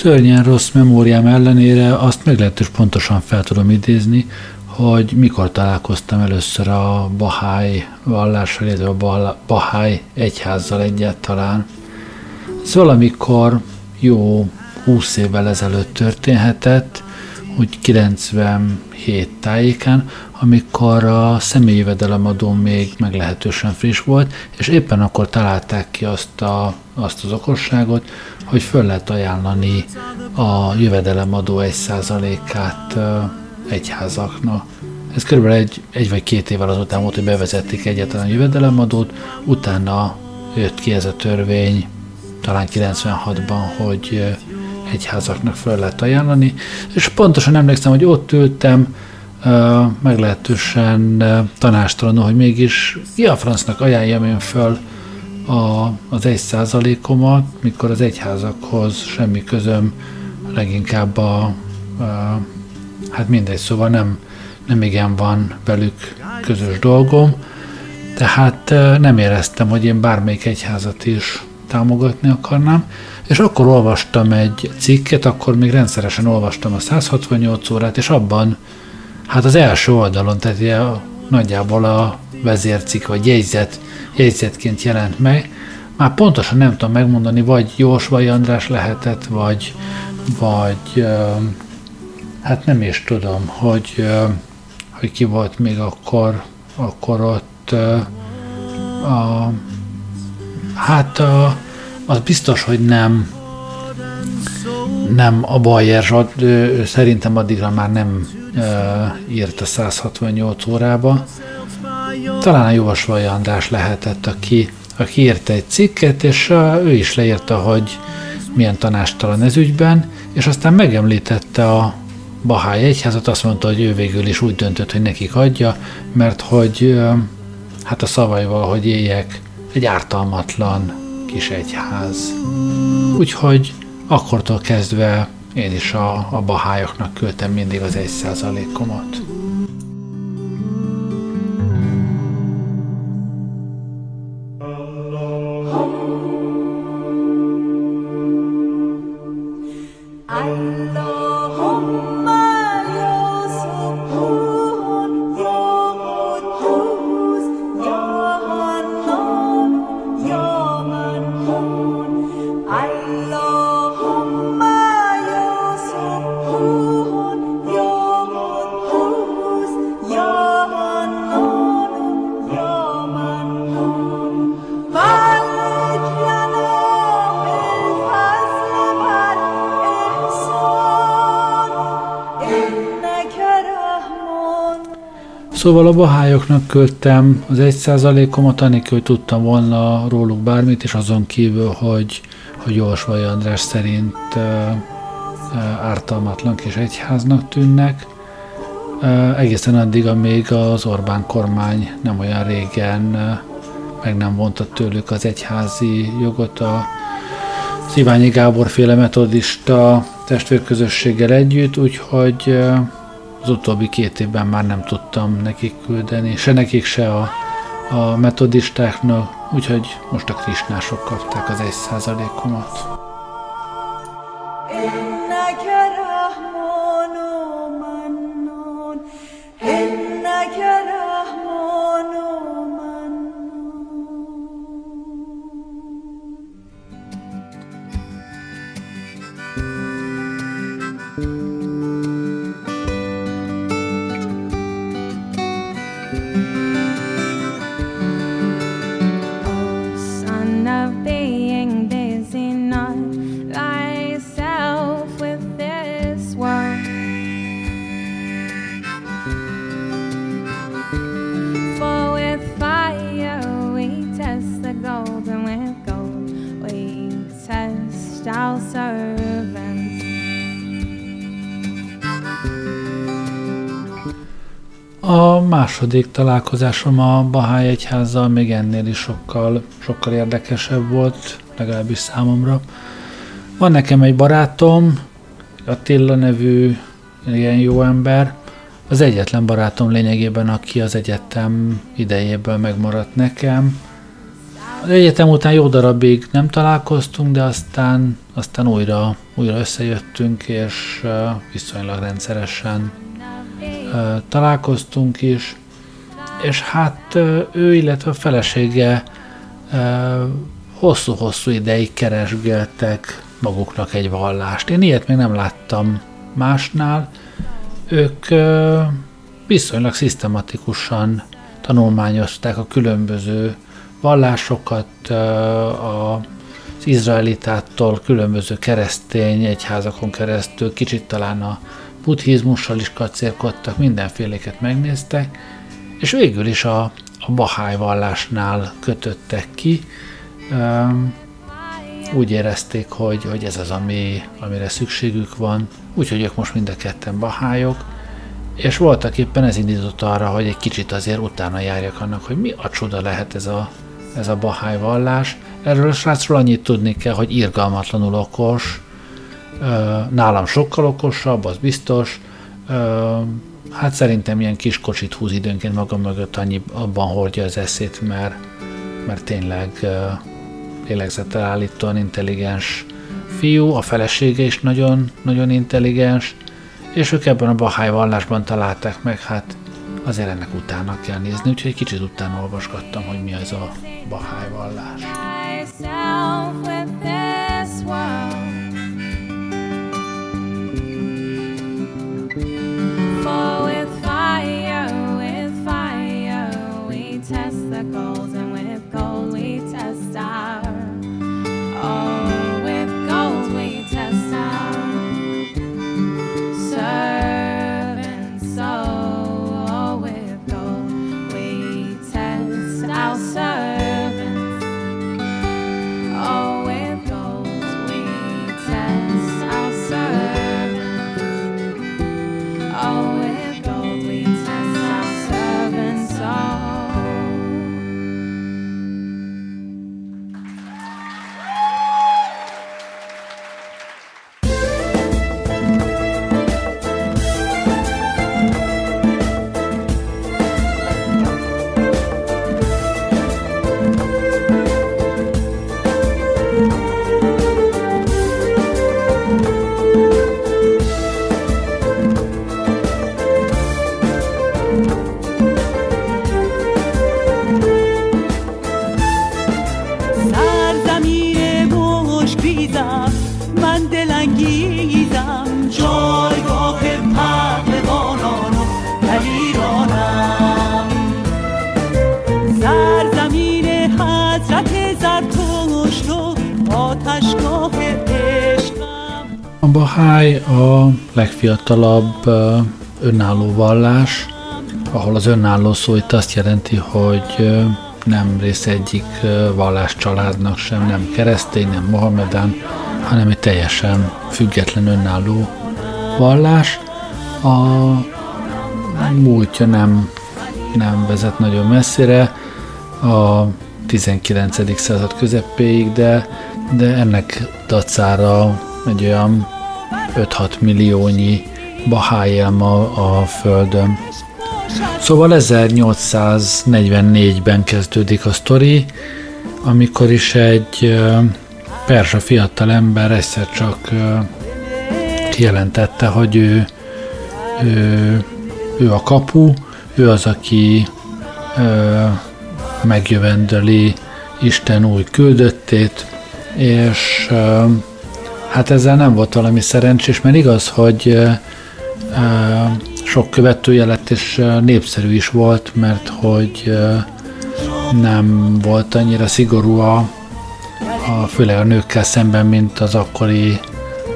szörnyen rossz memóriám ellenére azt meglehetős pontosan fel tudom idézni, hogy mikor találkoztam először a Bahá'í vallással, illetve a Bahá'í egyházzal egyáltalán. Ez valamikor jó 20 évvel ezelőtt történhetett, úgy 97 tájékán, amikor a személyi jövedelemadó még meglehetősen friss volt, és éppen akkor találták ki azt a azt az okosságot, hogy föl lehet ajánlani a jövedelemadó 1%-át egyházaknak. Ez körülbelül egy, egy vagy két évvel azután volt, hogy bevezették egyetlen a jövedelemadót, utána jött ki ez a törvény, talán 96-ban, hogy egyházaknak fel lehet ajánlani, és pontosan emlékszem, hogy ott ültem, meglehetősen tanástalanul, hogy mégis ki a francnak ajánljam én föl a, az egy százalékomat, mikor az egyházakhoz semmi közöm, leginkább a, a hát mindegy, szóval nem, nem igen van velük közös dolgom, tehát nem éreztem, hogy én bármelyik egyházat is támogatni akarnám, és akkor olvastam egy cikket, akkor még rendszeresen olvastam a 168 órát, és abban, hát az első oldalon, tehát ilyen, nagyjából a vezércikk vagy jegyzet, jegyzetként jelent meg, már pontosan nem tudom megmondani, vagy Jósvai András lehetett, vagy, vagy hát nem is tudom, hogy, hogy ki volt még akkor, akkor ott a, hát a, az biztos, hogy nem nem a Bayer Zsolt, szerintem addigra már nem e, írt a 168 órába. Talán a Jósvai András lehetett, aki, aki írta egy cikket, és ő is leírta, hogy milyen tanástalan ez ügyben, és aztán megemlítette a Bahály egyházat, azt mondta, hogy ő végül is úgy döntött, hogy nekik adja, mert hogy hát a szavaival, hogy éljek, egy ártalmatlan kis egyház. Úgyhogy akkortól kezdve én is a, a bahályoknak küldtem mindig az egy százalékomat. Szóval a bahályoknak költem az egy százalékomat, anélkül, hogy tudtam volna róluk bármit, és azon kívül, hogy, hogy Jósvai András szerint uh, uh, ártalmatlan kis egyháznak tűnnek. Uh, egészen addig, amíg az Orbán kormány nem olyan régen meg nem vonta tőlük az egyházi jogot a Sziványi Gábor féle metodista testvérközösséggel együtt, úgyhogy az utóbbi két évben már nem tudtam nekik küldeni, se nekik, se a, a metodistáknak, úgyhogy most a krisnások kapták az egy százalékomat. Második találkozásom a Bahály egyházzal még ennél is sokkal, sokkal érdekesebb volt, legalábbis számomra. Van nekem egy barátom, Attila nevű ilyen jó ember, az egyetlen barátom lényegében, aki az egyetem idejéből megmaradt nekem. Az egyetem után jó darabig nem találkoztunk, de aztán, aztán újra, újra összejöttünk, és viszonylag rendszeresen találkoztunk is és hát ő, illetve a felesége hosszú-hosszú ideig keresgéltek maguknak egy vallást. Én ilyet még nem láttam másnál. Ők viszonylag szisztematikusan tanulmányozták a különböző vallásokat, az izraelitától különböző keresztény egyházakon keresztül, kicsit talán a buddhizmussal is kacérkodtak, mindenféléket megnéztek, és végül is a, a Bahály vallásnál kötöttek ki. Úgy érezték, hogy, hogy ez az, ami, amire szükségük van, úgyhogy ők most mind a ketten bahályok, és voltak éppen ez indított arra, hogy egy kicsit azért utána járjak annak, hogy mi a csoda lehet ez a, ez a bahály vallás. Erről a srácról annyit tudni kell, hogy irgalmatlanul okos, nálam sokkal okosabb, az biztos, hát szerintem ilyen kis kocsit húz időnként maga mögött, annyi abban hordja az eszét, mert, mert tényleg lélegzettel állítóan intelligens fiú, a felesége is nagyon, nagyon intelligens, és ők ebben a Bahály vallásban találták meg, hát azért ennek utána kell nézni, úgyhogy egy kicsit utána olvasgattam, hogy mi az a Bahály vallás. Bahá'í a legfiatalabb önálló vallás, ahol az önálló szó itt azt jelenti, hogy nem része egyik vallás családnak sem, nem keresztény, nem mohamedán, hanem egy teljesen független önálló vallás. A múltja nem, nem vezet nagyon messzire, a 19. század közepéig, de, de ennek dacára egy olyan 5-6 milliónyi baháj a, Földön. Szóval 1844-ben kezdődik a sztori, amikor is egy persa fiatal ember egyszer csak kijelentette, hogy ő, ő, ő a kapu, ő az, aki ö, megjövendöli Isten új küldöttét, és ö, Hát ezzel nem volt valami szerencsés, mert igaz, hogy sok követője lett, és népszerű is volt, mert hogy nem volt annyira szigorú a, a főleg a nőkkel szemben, mint az akkori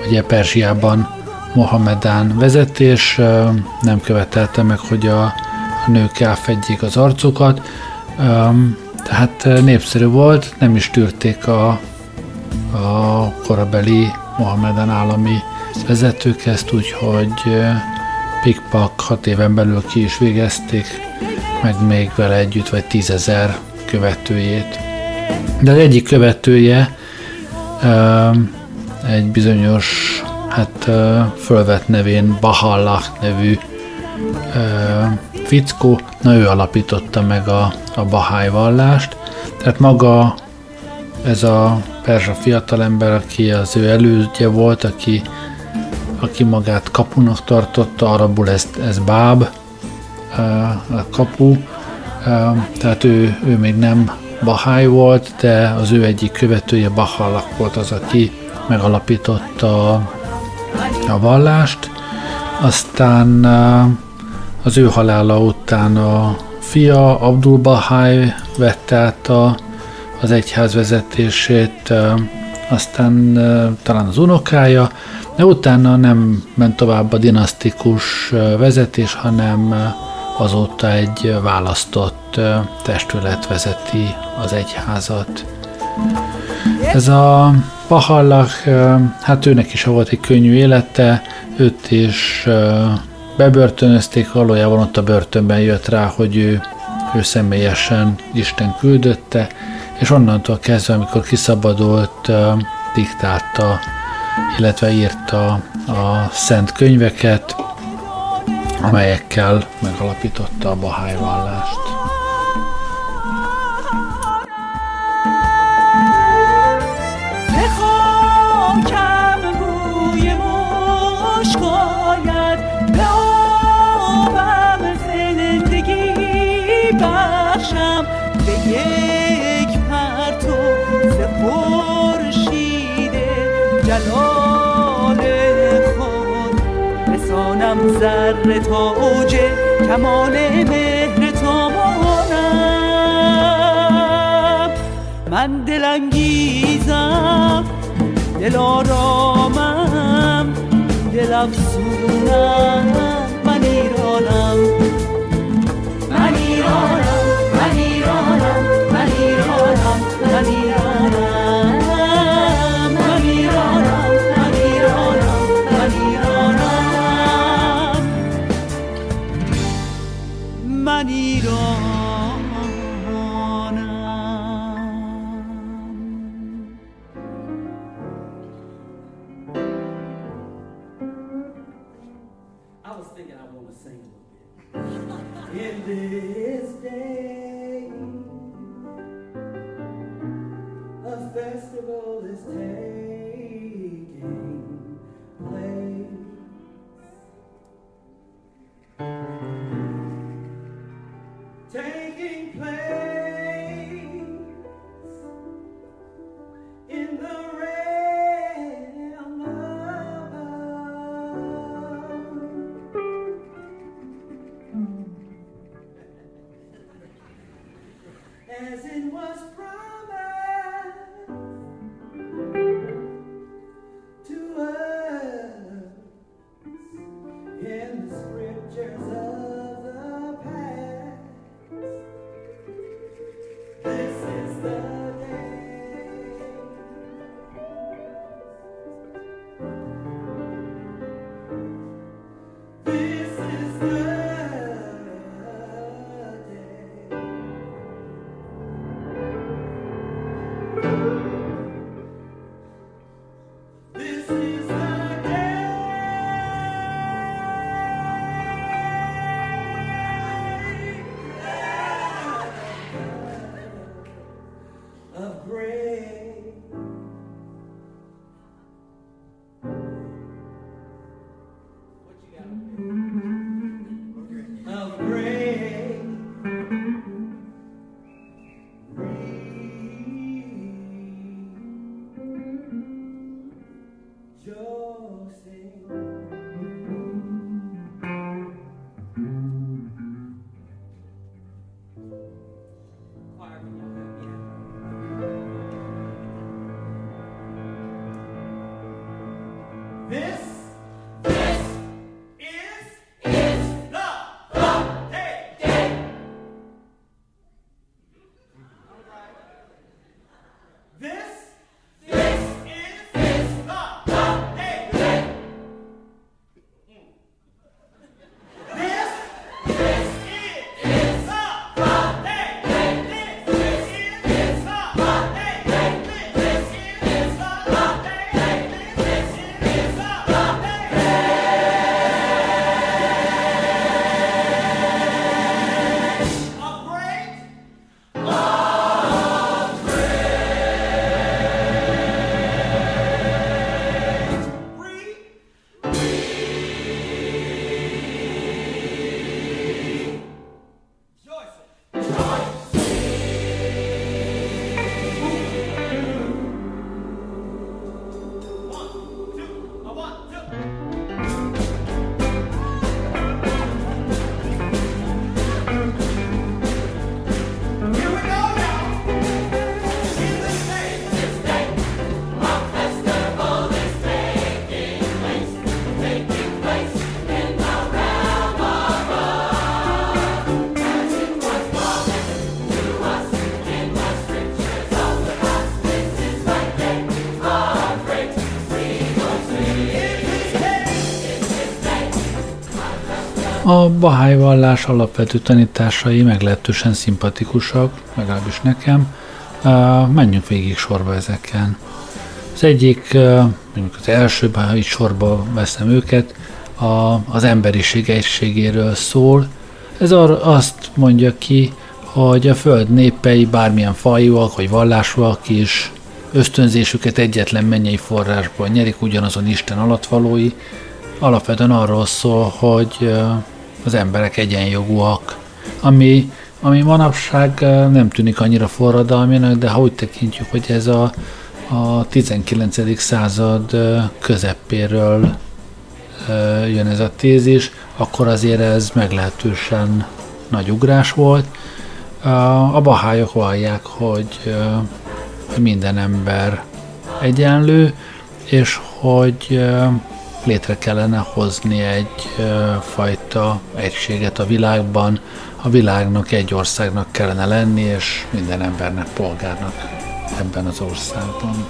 ugye Perzsiában Mohamedán vezetés, nem követelte meg, hogy a, a nők elfedjék az arcukat, tehát népszerű volt, nem is tűrték a, a korabeli Mohameden állami vezetők ezt úgy, hogy Pikpak hat éven belül ki is végezték, meg még vele együtt vagy tízezer követőjét. De az egyik követője egy bizonyos, hát fölvett nevén Bahallah nevű fickó, na ő alapította meg a, a Bahály vallást, tehát maga ez a perzsa fiatalember, aki az ő elődje volt, aki, aki magát kapunak tartotta, arabul ez, ez báb, a kapu, tehát ő, ő még nem Bahály volt, de az ő egyik követője Bahallak volt az, aki megalapította a vallást, aztán az ő halála után a fia Abdul Bahai vette át a, az egyház vezetését, aztán talán az unokája, de utána nem ment tovább a dinasztikus vezetés, hanem azóta egy választott testület vezeti az egyházat. Ez a Pahallak, hát őnek is volt egy könnyű élete, őt is bebörtönözték, valójában ott a börtönben jött rá, hogy ő, ő személyesen Isten küldötte, és onnantól kezdve, amikor kiszabadult, diktálta, illetve írta a szent könyveket, amelyekkel megalapította a Bahály vallást. ذره تا اوج کمال مهر تو مانم من دلانگیزم دل آرامم دل افسونم. من ایرانم. من ایرانم من ایرانم من ایرانم من ایرانم. to sing a little bit. In this day, a festival is taking Joseph. A Bahá'í vallás alapvető tanításai meglehetősen szimpatikusak, legalábbis nekem. Menjünk végig sorba ezeken. Az egyik, mondjuk az első, ha így sorba veszem őket, a, az emberiség egységéről szól. Ez ar, azt mondja ki, hogy a föld népei bármilyen fajúak vagy vallásúak is ösztönzésüket egyetlen mennyei forrásból nyerik ugyanazon Isten alatvalói, alapvetően arról szól, hogy az emberek egyenjogúak, ami, ami manapság nem tűnik annyira forradalminak, de ha úgy tekintjük, hogy ez a, a 19. század közepéről jön ez a tézis, akkor azért ez meglehetősen nagy ugrás volt. A bahályok vallják, hogy minden ember egyenlő, és hogy létre kellene hozni egy fajta egységet a világban, a világnak egy országnak kellene lenni, és minden embernek polgárnak ebben az országban.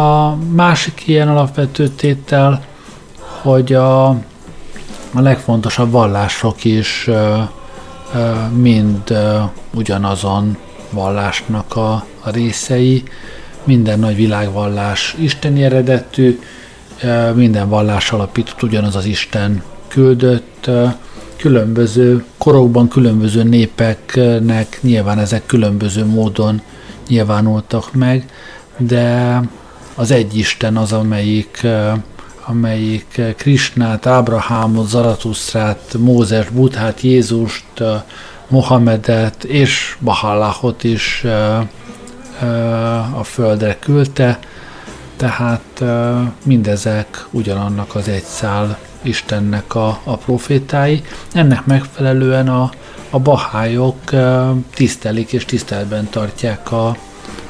A másik ilyen alapvető tétel, hogy a, a legfontosabb vallások is mind ugyanazon vallásnak a, a részei, minden nagy világvallás isteni eredetű, minden vallás alapított ugyanaz az Isten küldött, különböző korokban különböző népeknek nyilván ezek különböző módon nyilvánultak meg, de az egy Isten az, amelyik, amelyik Krisnát, Ábrahámot, Zaratusztrát, Mózes, Buddhát, Jézust, Mohamedet és Bahallahot is a földre küldte, tehát mindezek ugyanannak az egy szál Istennek a, a profétái. Ennek megfelelően a, a bahályok tisztelik és tiszteletben tartják a,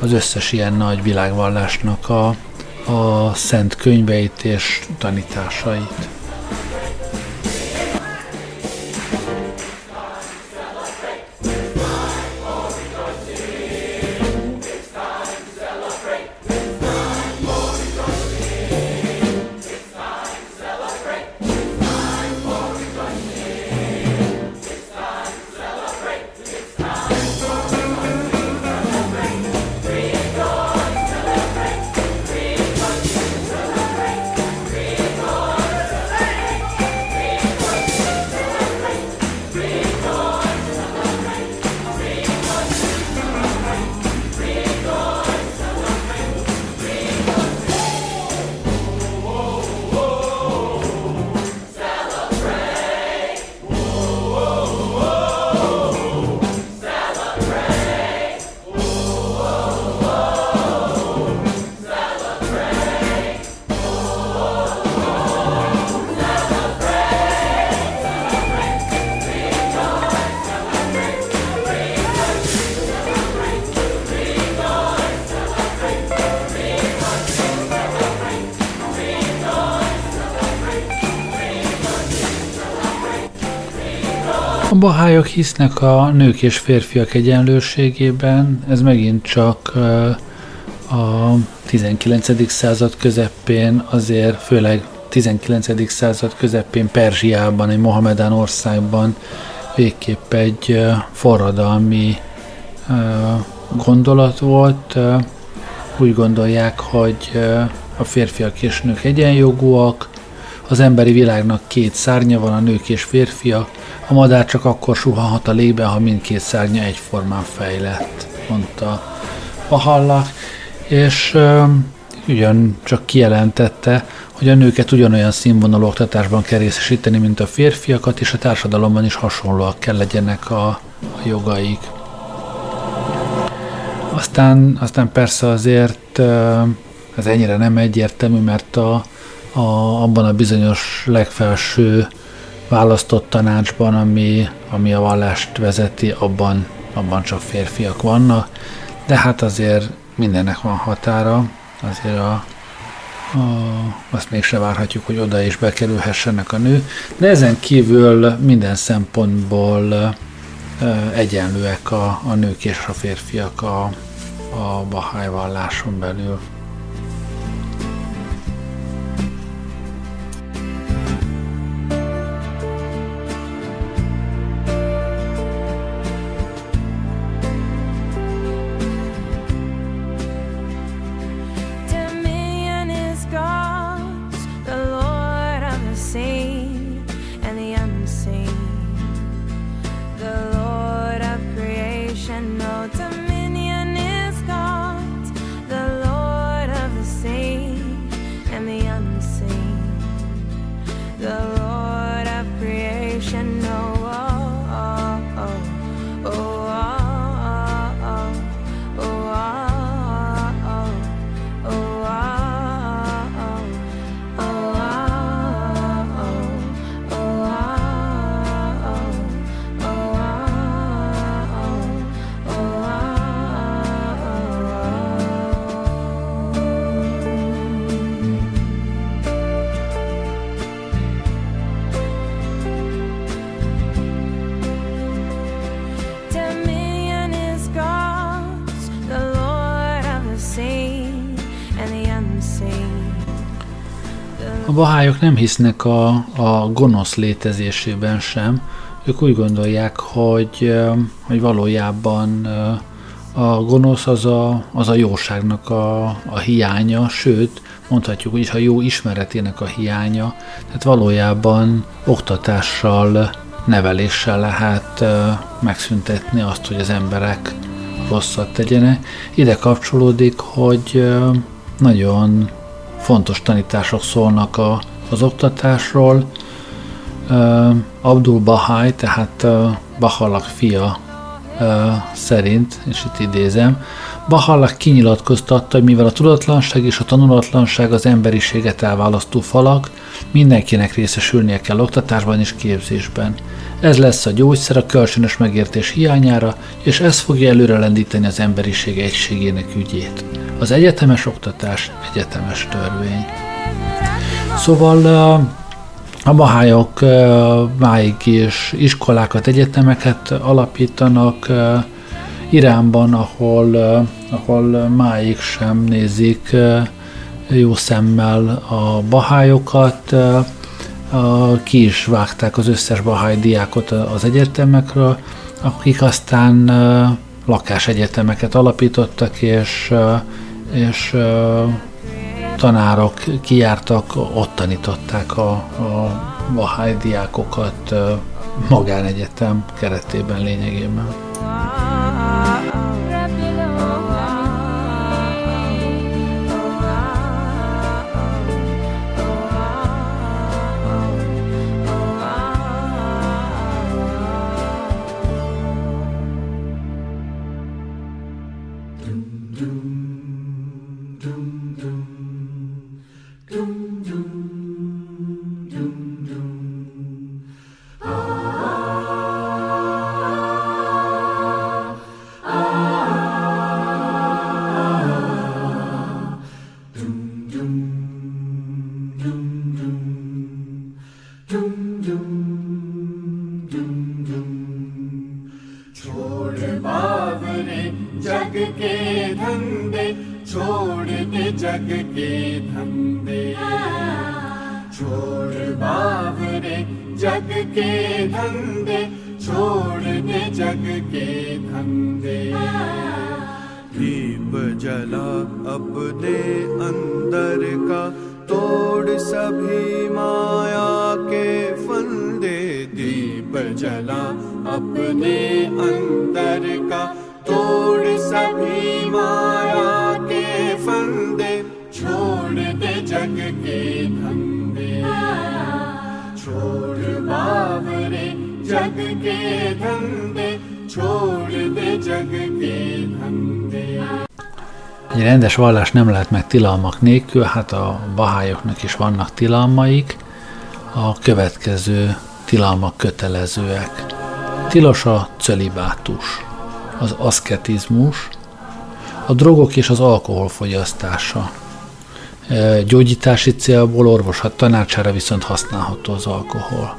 az összes ilyen nagy világvallásnak a, a szent könyveit és tanításait. A bahályok hisznek a nők és férfiak egyenlőségében, ez megint csak a 19. század közepén, azért főleg 19. század közepén Perzsiában, egy Mohamedán országban végképp egy forradalmi gondolat volt. Úgy gondolják, hogy a férfiak és nők egyenjogúak, az emberi világnak két szárnya van, a nők és férfiak, a madár csak akkor suhanhat a légben, ha mindkét szárnya egyformán fejlett, mondta a hallak, és ugyan csak kijelentette, hogy a nőket ugyanolyan színvonalú oktatásban kell részesíteni, mint a férfiakat, és a társadalomban is hasonlóak kell legyenek a, a jogaik. Aztán, aztán persze azért ez ennyire nem egyértelmű, mert a, a, abban a bizonyos legfelső választott tanácsban, ami, ami a vallást vezeti, abban, abban csak férfiak vannak, de hát azért mindennek van határa, azért a, a, azt mégse várhatjuk, hogy oda is bekerülhessenek a nő, de ezen kívül minden szempontból egyenlőek a, a nők és a férfiak a, a Bahá'í valláson belül. A bahályok nem hisznek a, a gonosz létezésében sem. Ők úgy gondolják, hogy, hogy valójában a gonosz az a, az a jóságnak a, a hiánya, sőt, mondhatjuk úgy, ha jó ismeretének a hiánya, tehát valójában oktatással, neveléssel lehet megszüntetni azt, hogy az emberek rosszat tegyenek. Ide kapcsolódik, hogy nagyon fontos tanítások szólnak a, az oktatásról. Abdul Bahai, tehát Bahalak fia szerint, és itt idézem, Bahalak kinyilatkoztatta, hogy mivel a tudatlanság és a tanulatlanság az emberiséget elválasztó falak, mindenkinek részesülnie kell oktatásban és képzésben. Ez lesz a gyógyszer a kölcsönös megértés hiányára, és ez fogja előrelendíteni az emberiség egységének ügyét. Az egyetemes oktatás egyetemes törvény. Szóval a mahályok máig is iskolákat, egyetemeket alapítanak Iránban, ahol, ahol máig sem nézik jó szemmel a bahályokat, ki is vágták az összes bahály diákot az egyetemekről, akik aztán lakásegyetemeket alapítottak, és, és tanárok kijártak, ott tanították a, a bahály diákokat magánegyetem keretében lényegében. ने जग के धंधे दीप जला अपने अंदर का तोड़ सभी माया के फंदे दीप जला अपने अंदर का तोड़ सभी माया के फंदे छोड़ दे जग के धंधे छोड़ बावरे Egy rendes vallás nem lehet meg tilalmak nélkül, hát a bahályoknak is vannak tilalmaik. A következő tilalmak kötelezőek. Tilos a cölibátus, az aszketizmus, a drogok és az alkohol fogyasztása. Gyógyítási célból orvoshat tanácsára viszont használható az alkohol.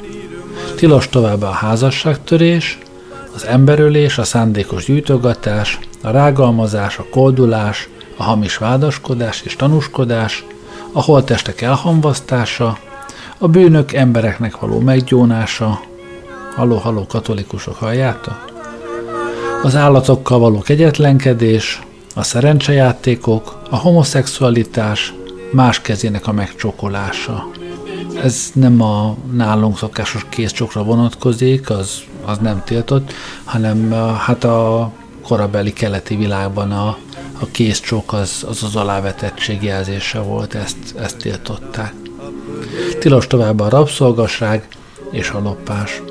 Tilos továbbá a házasságtörés, az emberölés, a szándékos gyűjtogatás, a rágalmazás, a koldulás, a hamis vádaskodás és tanúskodás, a holtestek elhamvasztása, a bűnök embereknek való meggyónása, haló-haló katolikusok halljátok? Az állatokkal való kegyetlenkedés, a szerencsejátékok, a homoszexualitás, más kezének a megcsókolása. Ez nem a nálunk szokásos kézcsokra vonatkozik, az, az nem tiltott, hanem hát a korabeli keleti világban a, a kézcsók az, az az alávetettség jelzése volt, ezt, ezt tiltották. Tilos továbbá a rabszolgaság és a lopás.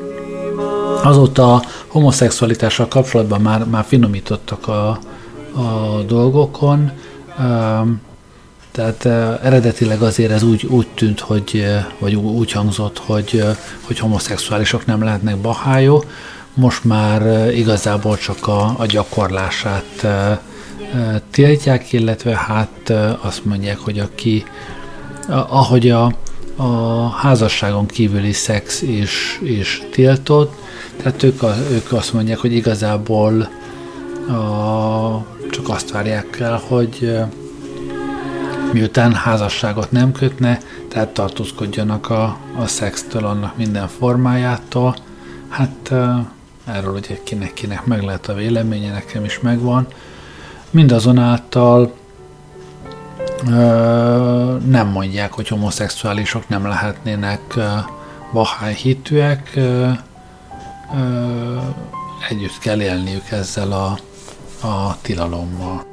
Azóta a homoszexualitással kapcsolatban már, már finomítottak a, a dolgokon, tehát eredetileg azért ez úgy, úgy tűnt, hogy, vagy úgy hangzott, hogy, hogy homoszexuálisok nem lehetnek bahályok, most már igazából csak a, a gyakorlását tiltják, illetve hát azt mondják, hogy aki, ahogy a, a házasságon kívüli szex is, is tiltott, tehát ők, a, ők azt mondják, hogy igazából a, csak azt várják el, hogy miután házasságot nem kötne, tehát tartózkodjanak a, a szextől, annak minden formájától. Hát erről ugye kinek-kinek meg lehet a véleménye, nekem is megvan. Mindazonáltal nem mondják, hogy homoszexuálisok nem lehetnének bahály hitűek, együtt kell élniük ezzel a, a tilalommal.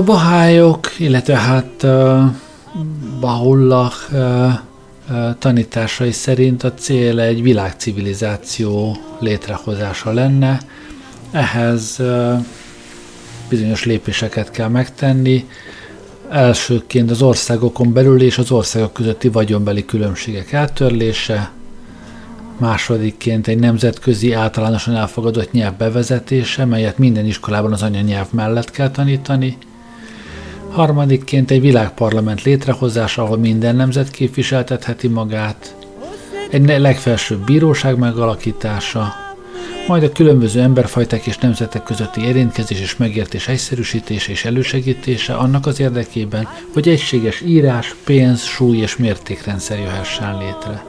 A bahályok, illetve hát uh, Bahullah uh, tanításai szerint a cél egy világcivilizáció létrehozása lenne. Ehhez bizonyos lépéseket kell megtenni. Elsőként az országokon belül és az országok közötti vagyonbeli különbségek eltörlése, másodikként egy nemzetközi általánosan elfogadott nyelv bevezetése, melyet minden iskolában az anyanyelv mellett kell tanítani, harmadikként egy világparlament létrehozása, ahol minden nemzet képviseltetheti magát, egy legfelsőbb bíróság megalakítása, majd a különböző emberfajták és nemzetek közötti érintkezés és megértés egyszerűsítése és elősegítése annak az érdekében, hogy egységes írás, pénz, súly és mértékrendszer jöhessen létre.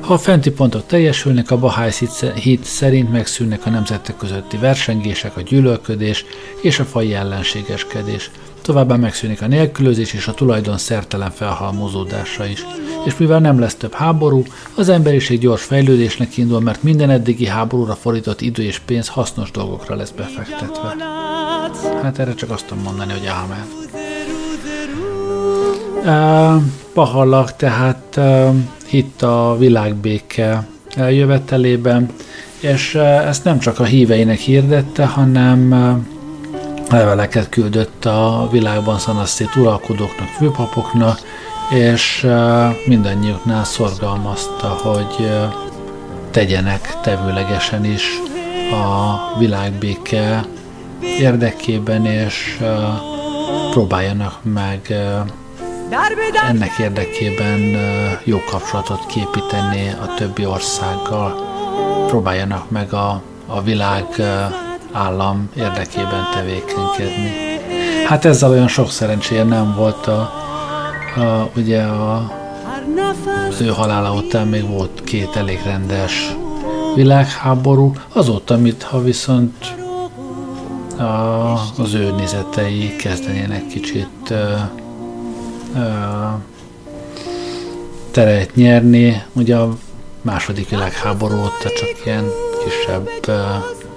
Ha a fenti pontok teljesülnek, a Bahá'í hit szerint megszűnnek a nemzetek közötti versengések, a gyűlölködés és a fai ellenségeskedés. Továbbá megszűnik a nélkülözés és a tulajdon szertelen felhalmozódása is. És mivel nem lesz több háború, az emberiség gyors fejlődésnek indul, mert minden eddigi háborúra fordított idő és pénz hasznos dolgokra lesz befektetve. Hát erre csak azt tudom mondani, hogy ámen. Uh, Pahallak tehát hitt a világbéke eljövetelében, és uh, ezt nem csak a híveinek hirdette, hanem leveleket küldött a világban szanasztét uralkodóknak, főpapoknak, és mindannyiuknál szorgalmazta, hogy tegyenek tevőlegesen is a világbéke érdekében, és próbáljanak meg ennek érdekében jó kapcsolatot képíteni a többi országgal, próbáljanak meg a, a világ állam érdekében tevékenykedni. Hát ezzel olyan sok szerencséje nem volt a, a ugye a, az ő halála után még volt két elég rendes világháború, azóta, ha viszont a, az ő nézetei kezdenének kicsit ö, ö, teret nyerni, ugye a második világháború óta csak ilyen kisebb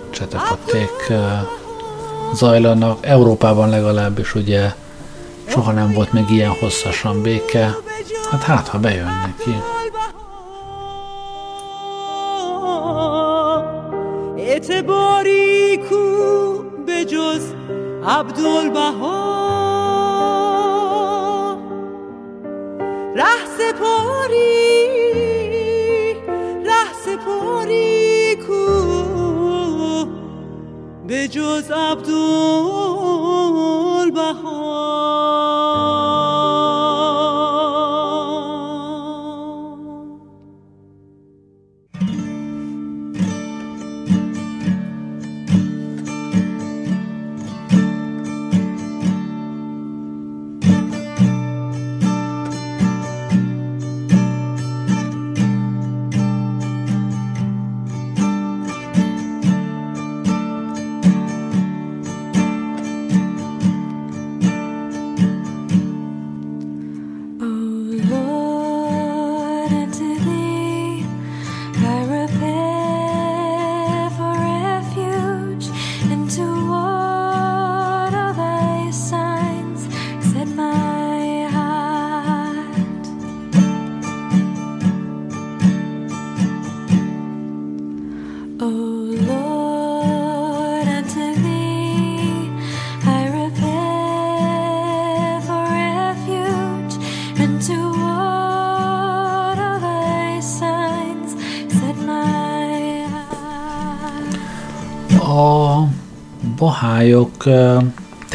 csetepaték eh, zajlanak. Európában legalábbis ugye soha nem volt még ilyen hosszasan béke. Hát hát, ha bejön neki. باریکو به جز عبدالبها ره سپاری ره سپاری به جز عبدالبها.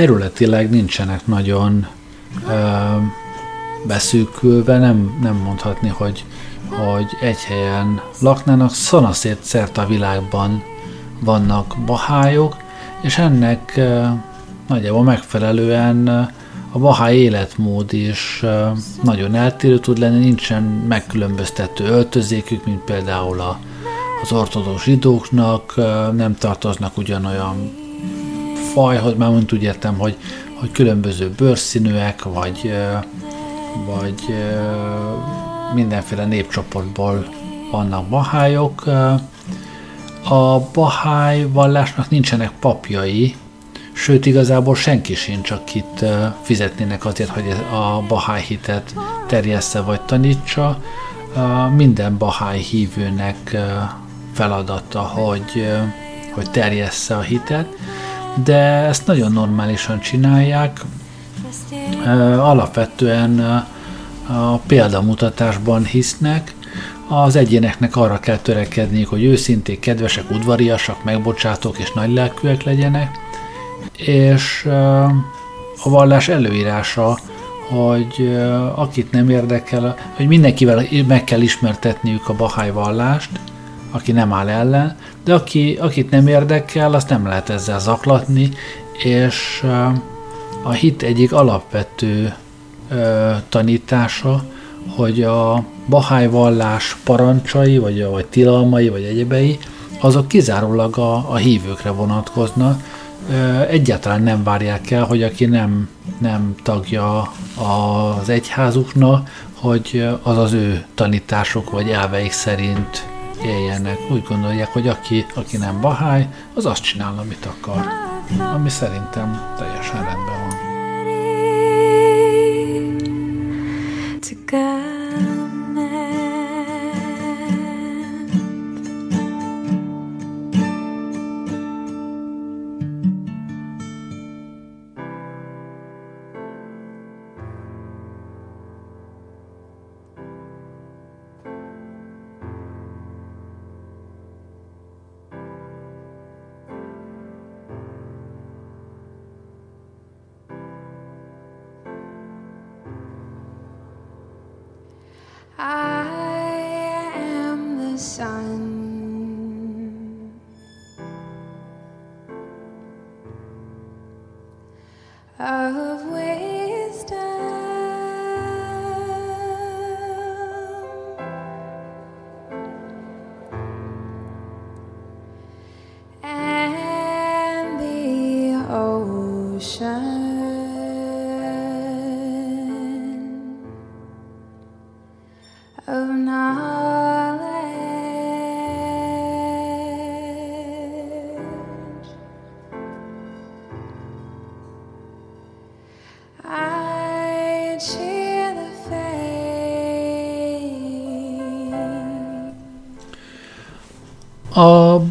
Területileg nincsenek nagyon beszűkülve, nem, nem mondhatni, hogy, hogy egy helyen laknának, szanaszét szerte a világban vannak bahályok, és ennek nagyjából megfelelően a bahály életmód is nagyon eltérő tud lenni, nincsen megkülönböztető öltözékük, mint például a, az ortodox zsidóknak, nem tartoznak ugyanolyan fajhoz, már mondjuk úgy értem, hogy, hogy különböző bőrszínűek, vagy, vagy mindenféle népcsoportból vannak bahályok. A bahály vallásnak nincsenek papjai, sőt igazából senki sincs, akit fizetnének azért, hogy a bahály hitet terjessze vagy tanítsa. Minden bahály hívőnek feladata, hogy, hogy terjessze a hitet, de ezt nagyon normálisan csinálják. Alapvetően a példamutatásban hisznek, az egyéneknek arra kell törekedniük, hogy őszinték, kedvesek, udvariasak, megbocsátók és nagylelkűek legyenek, és a vallás előírása, hogy akit nem érdekel, hogy mindenkivel meg kell ismertetniük a bahály vallást, aki nem áll ellen, de aki, akit nem érdekel, azt nem lehet ezzel zaklatni, és a hit egyik alapvető tanítása, hogy a bahály vallás parancsai, vagy, vagy tilalmai, vagy egyebei, azok kizárólag a, a hívőkre vonatkoznak. Egyáltalán nem várják el, hogy aki nem, nem tagja az egyházuknak, hogy az az ő tanítások vagy elveik szerint éljenek. Úgy gondolják, hogy aki, aki nem bahály, az azt csinál, amit akar. Ami szerintem teljesen rendben van.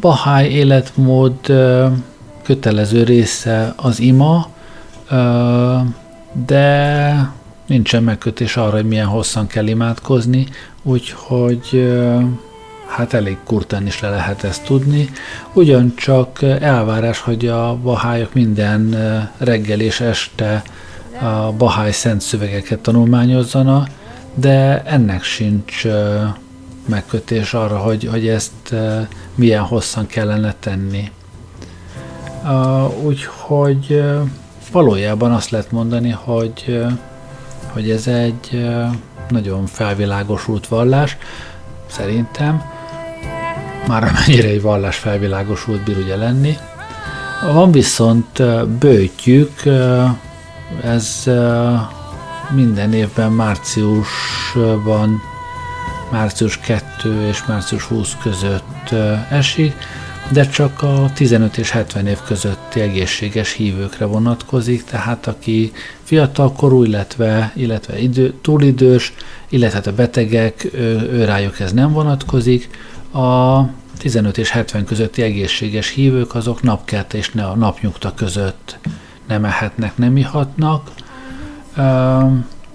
Bahá'í életmód kötelező része az ima, de nincsen megkötés arra, hogy milyen hosszan kell imádkozni, úgyhogy hát elég kurtán is le lehet ezt tudni. Ugyancsak elvárás, hogy a bahályok minden reggel és este a bahály szent szövegeket tanulmányozzanak, de ennek sincs megkötés arra, hogy, hogy ezt milyen hosszan kellene tenni. Úgyhogy valójában azt lehet mondani, hogy, hogy ez egy nagyon felvilágosult vallás, szerintem, már amennyire egy vallás felvilágosult bír ugye lenni. Van viszont bőtjük, ez minden évben márciusban, március 2 és március 20 között esik, de csak a 15 és 70 év közötti egészséges hívőkre vonatkozik, tehát aki fiatalkorú, illetve, illetve idő, túlidős, illetve hát a betegek, ő, ő rájuk ez nem vonatkozik. A 15 és 70 közötti egészséges hívők azok napkelte és ne a napnyugta között nem ehetnek, nem ihatnak,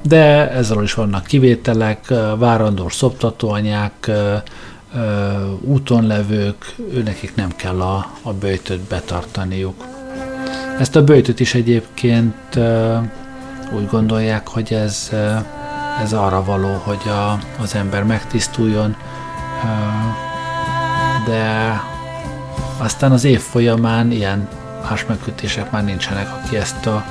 de ezzel is vannak kivételek, várandós szoptatóanyák, úton levők, őnekik nem kell a, a bőjtöt betartaniuk. Ezt a bőjtöt is egyébként úgy gondolják, hogy ez, ez arra való, hogy a, az ember megtisztuljon, de aztán az év folyamán ilyen más megkötések már nincsenek, aki ezt a,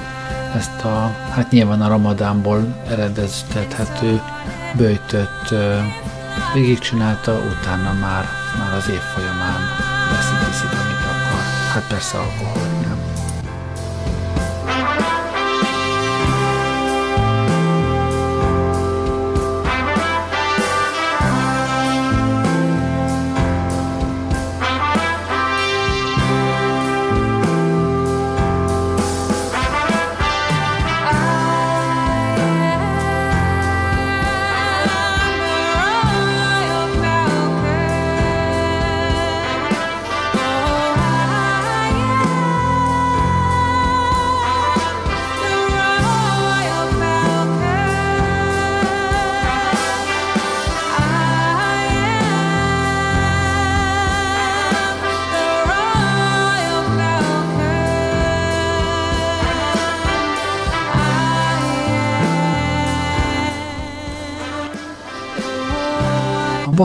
ezt a hát nyilván a ramadánból eredeztethető bőjtöt végigcsinálta, utána már, már az év folyamán veszik, viszik, amit akar. Hát persze alkohol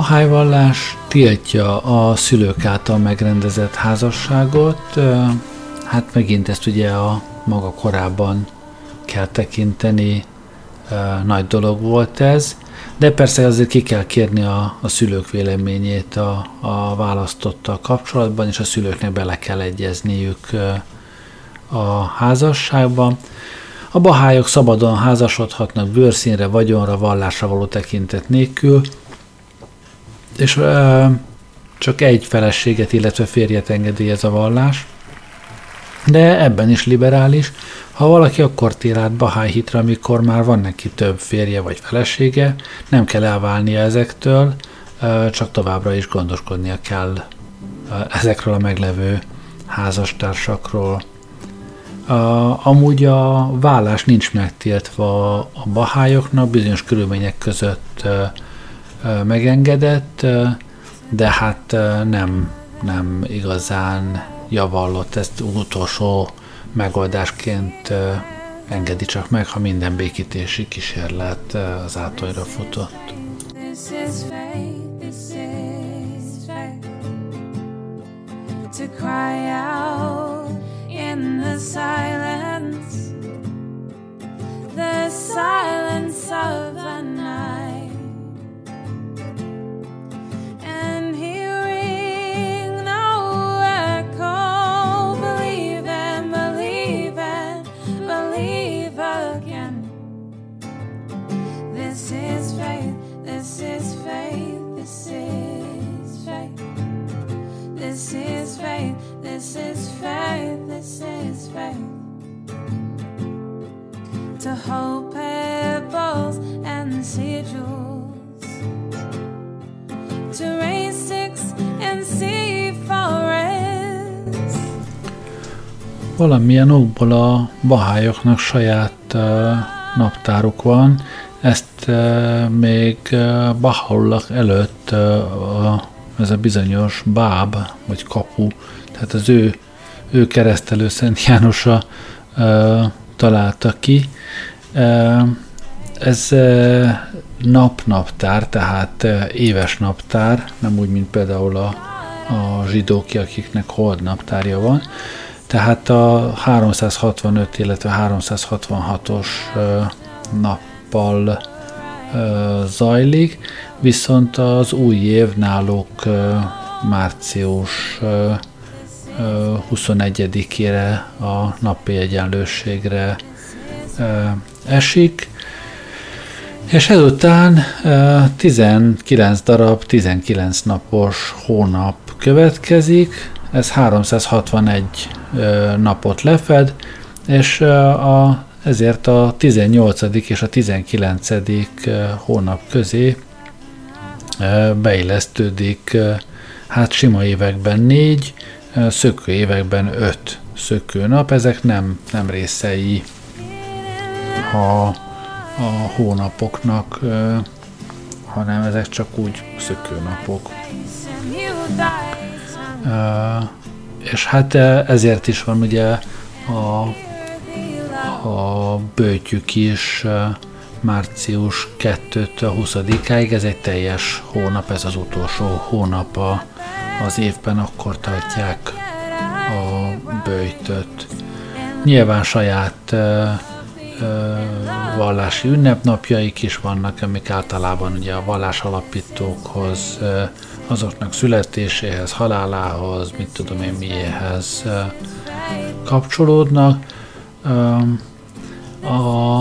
nem. Bahá'í vallás tiltja a szülők által megrendezett házasságot, hát megint ezt ugye a maga korában kell tekinteni, nagy dolog volt ez, de persze azért ki kell kérni a, a szülők véleményét a, a választottal kapcsolatban, és a szülőknek bele kell egyezniük a házasságban. A bahályok szabadon házasodhatnak bőrszínre, vagyonra, vallásra való tekintet nélkül, és ö, csak egy feleséget, illetve férjet engedélyez a vallás, de ebben is liberális. Ha valaki akkor tér át Bahá'í hitre, amikor már van neki több férje vagy felesége, nem kell elválnia ezektől, csak továbbra is gondoskodnia kell ezekről a meglevő házastársakról. Amúgy a vállás nincs megtiltva a bahályoknak, bizonyos körülmények között megengedett, de hát nem, nem igazán javallott, ezt utolsó megoldásként engedi csak meg, ha minden békítési kísérlet az átonyra futott. to cry valamilyen okból a bahályoknak saját uh, naptáruk van, ezt uh, még uh, Bahá'u'lláh előtt uh, a, ez a bizonyos báb, vagy kapu, tehát az ő, ő keresztelő Szent Jánosa uh, találta ki. Uh, ez uh, nap-naptár, tehát uh, éves naptár, nem úgy, mint például a, a zsidók, akiknek hold naptárja van. Tehát a 365, illetve 366-os nappal zajlik, viszont az új év náluk március 21-ére a napi egyenlőségre esik, és ezután 19 darab 19 napos hónap következik, ez 361 napot lefed, és a, ezért a 18. és a 19. hónap közé beillesztődik hát sima években négy, szökő években öt szökőnap, ezek nem, nem részei a, a hónapoknak, hanem ezek csak úgy szökőnapok. És hát ezért is van ugye a, a bőtjük is március 2-től 20-áig, ez egy teljes hónap, ez az utolsó hónap a, az évben, akkor tartják a bőjtöt. Nyilván saját ö, ö, vallási ünnepnapjaik is vannak, amik általában ugye a vallás alapítókhoz ö, azoknak születéséhez, halálához, mit tudom én miéhez kapcsolódnak.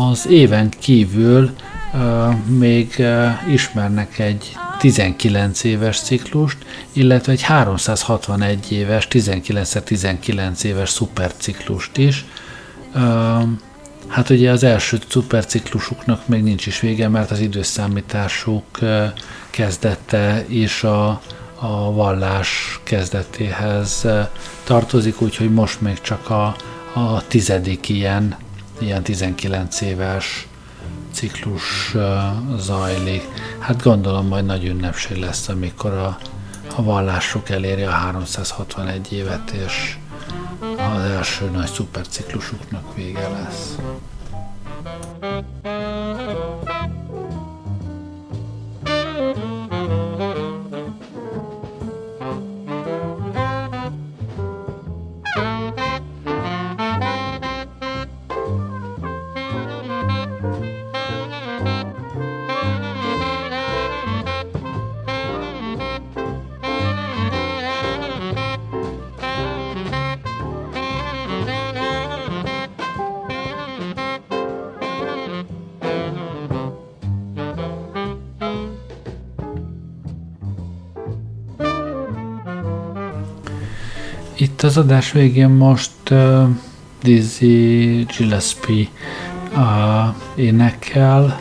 Az éven kívül még ismernek egy 19 éves ciklust, illetve egy 361 éves, 19-19 éves szuperciklust is. Hát ugye az első szuperciklusuknak még nincs is vége, mert az időszámításuk kezdete is a, a vallás kezdetéhez tartozik, úgyhogy most még csak a, a tizedik ilyen, ilyen 19 éves ciklus zajlik. Hát gondolom majd nagy ünnepség lesz, amikor a, a vallásuk eléri a 361 évet, és az első nagy szuperciklusuknak vége lesz. Itt az adás végén most uh, Dizzy Gillespie uh, énekel,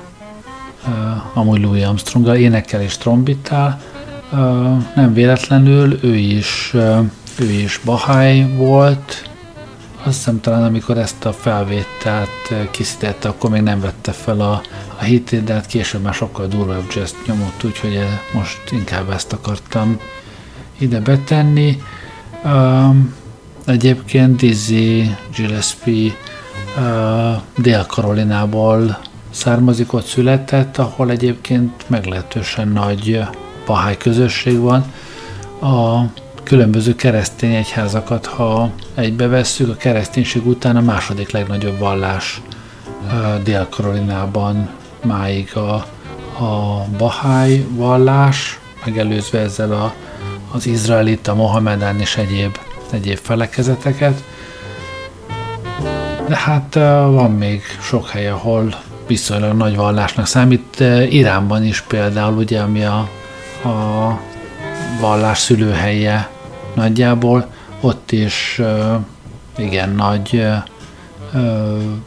uh, amúgy Louis armstrong énekel és trombitál. Uh, nem véletlenül, ő is, uh, ő is Bahály volt, azt hiszem talán amikor ezt a felvételt készítette, akkor még nem vette fel a, a hitét, de hát később már sokkal durvább jazz nyomott, úgyhogy most inkább ezt akartam ide betenni. Um, egyébként Dizzy Gillespie uh, Dél-Karolinából származik, ott született, ahol egyébként meglehetősen nagy pahály közösség van. A különböző keresztény egyházakat, ha egybevesszük, a kereszténység után a második legnagyobb vallás uh, Dél-Karolinában máig a, a Bahály vallás, megelőzve ezzel a az izraelita, Mohamedán és egyéb, egyéb felekezeteket. De hát van még sok hely, ahol viszonylag nagy vallásnak számít. Iránban is például, ugye, ami a, a vallás szülőhelye nagyjából, ott is igen nagy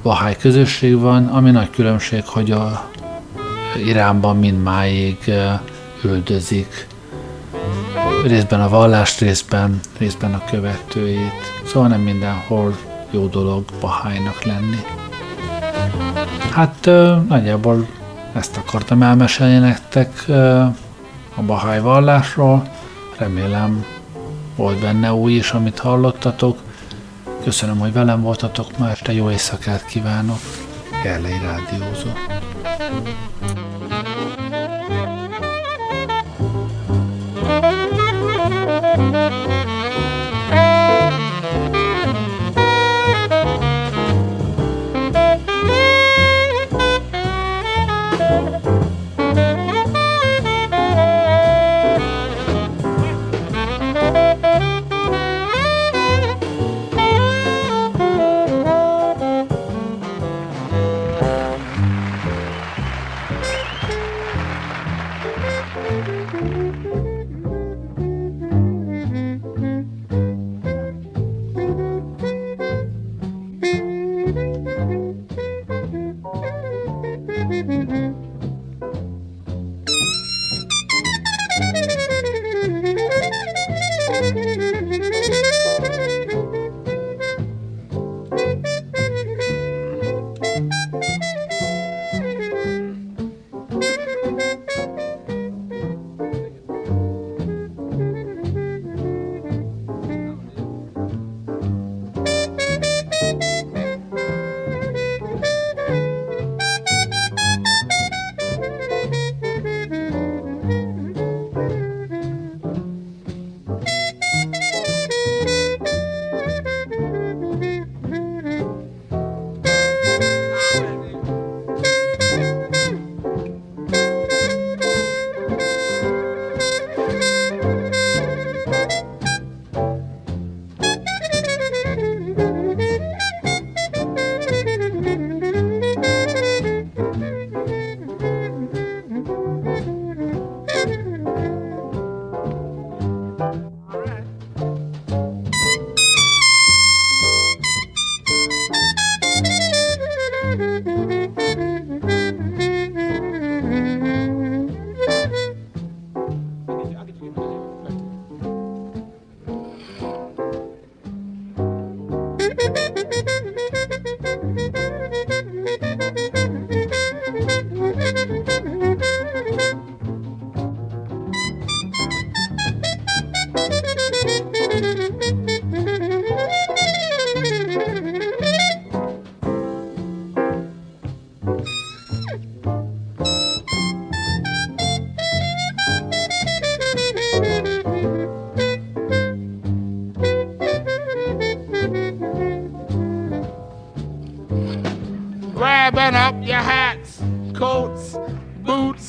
bahály közösség van, ami nagy különbség, hogy a Iránban mindmáig üldözik részben a vallást, részben, részben a követőit. Szóval nem mindenhol jó dolog bahájnak lenni. Hát nagyjából ezt akartam elmesélni nektek a baháj vallásról. Remélem volt benne új is, amit hallottatok. Köszönöm, hogy velem voltatok ma este, jó éjszakát kívánok. Gerlei Rádiózó.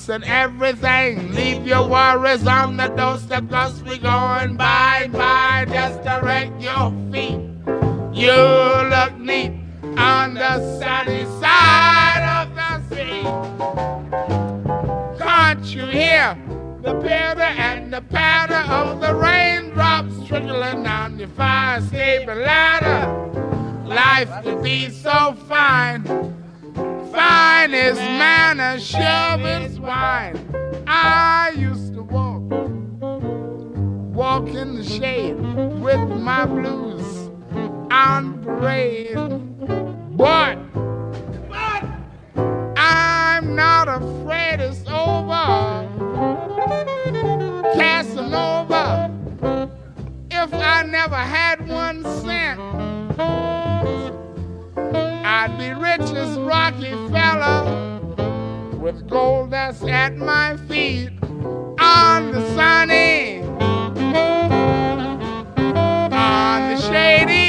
And everything. Leave your worries on the doorstep, cause we going by, and by. Just direct your feet. You look neat on the sunny side of the sea. Can't you hear the pitter and the patter of the raindrops trickling down your fire escaping ladder? Life could be so fine finest manner, shoving wine. I used to walk, walk in the shade with my blues on parade. But, but I'm not afraid it's over. Casanova, if I never had one cent. I'd be rich as Rockefeller with gold that's at my feet on the sunny, on the shady.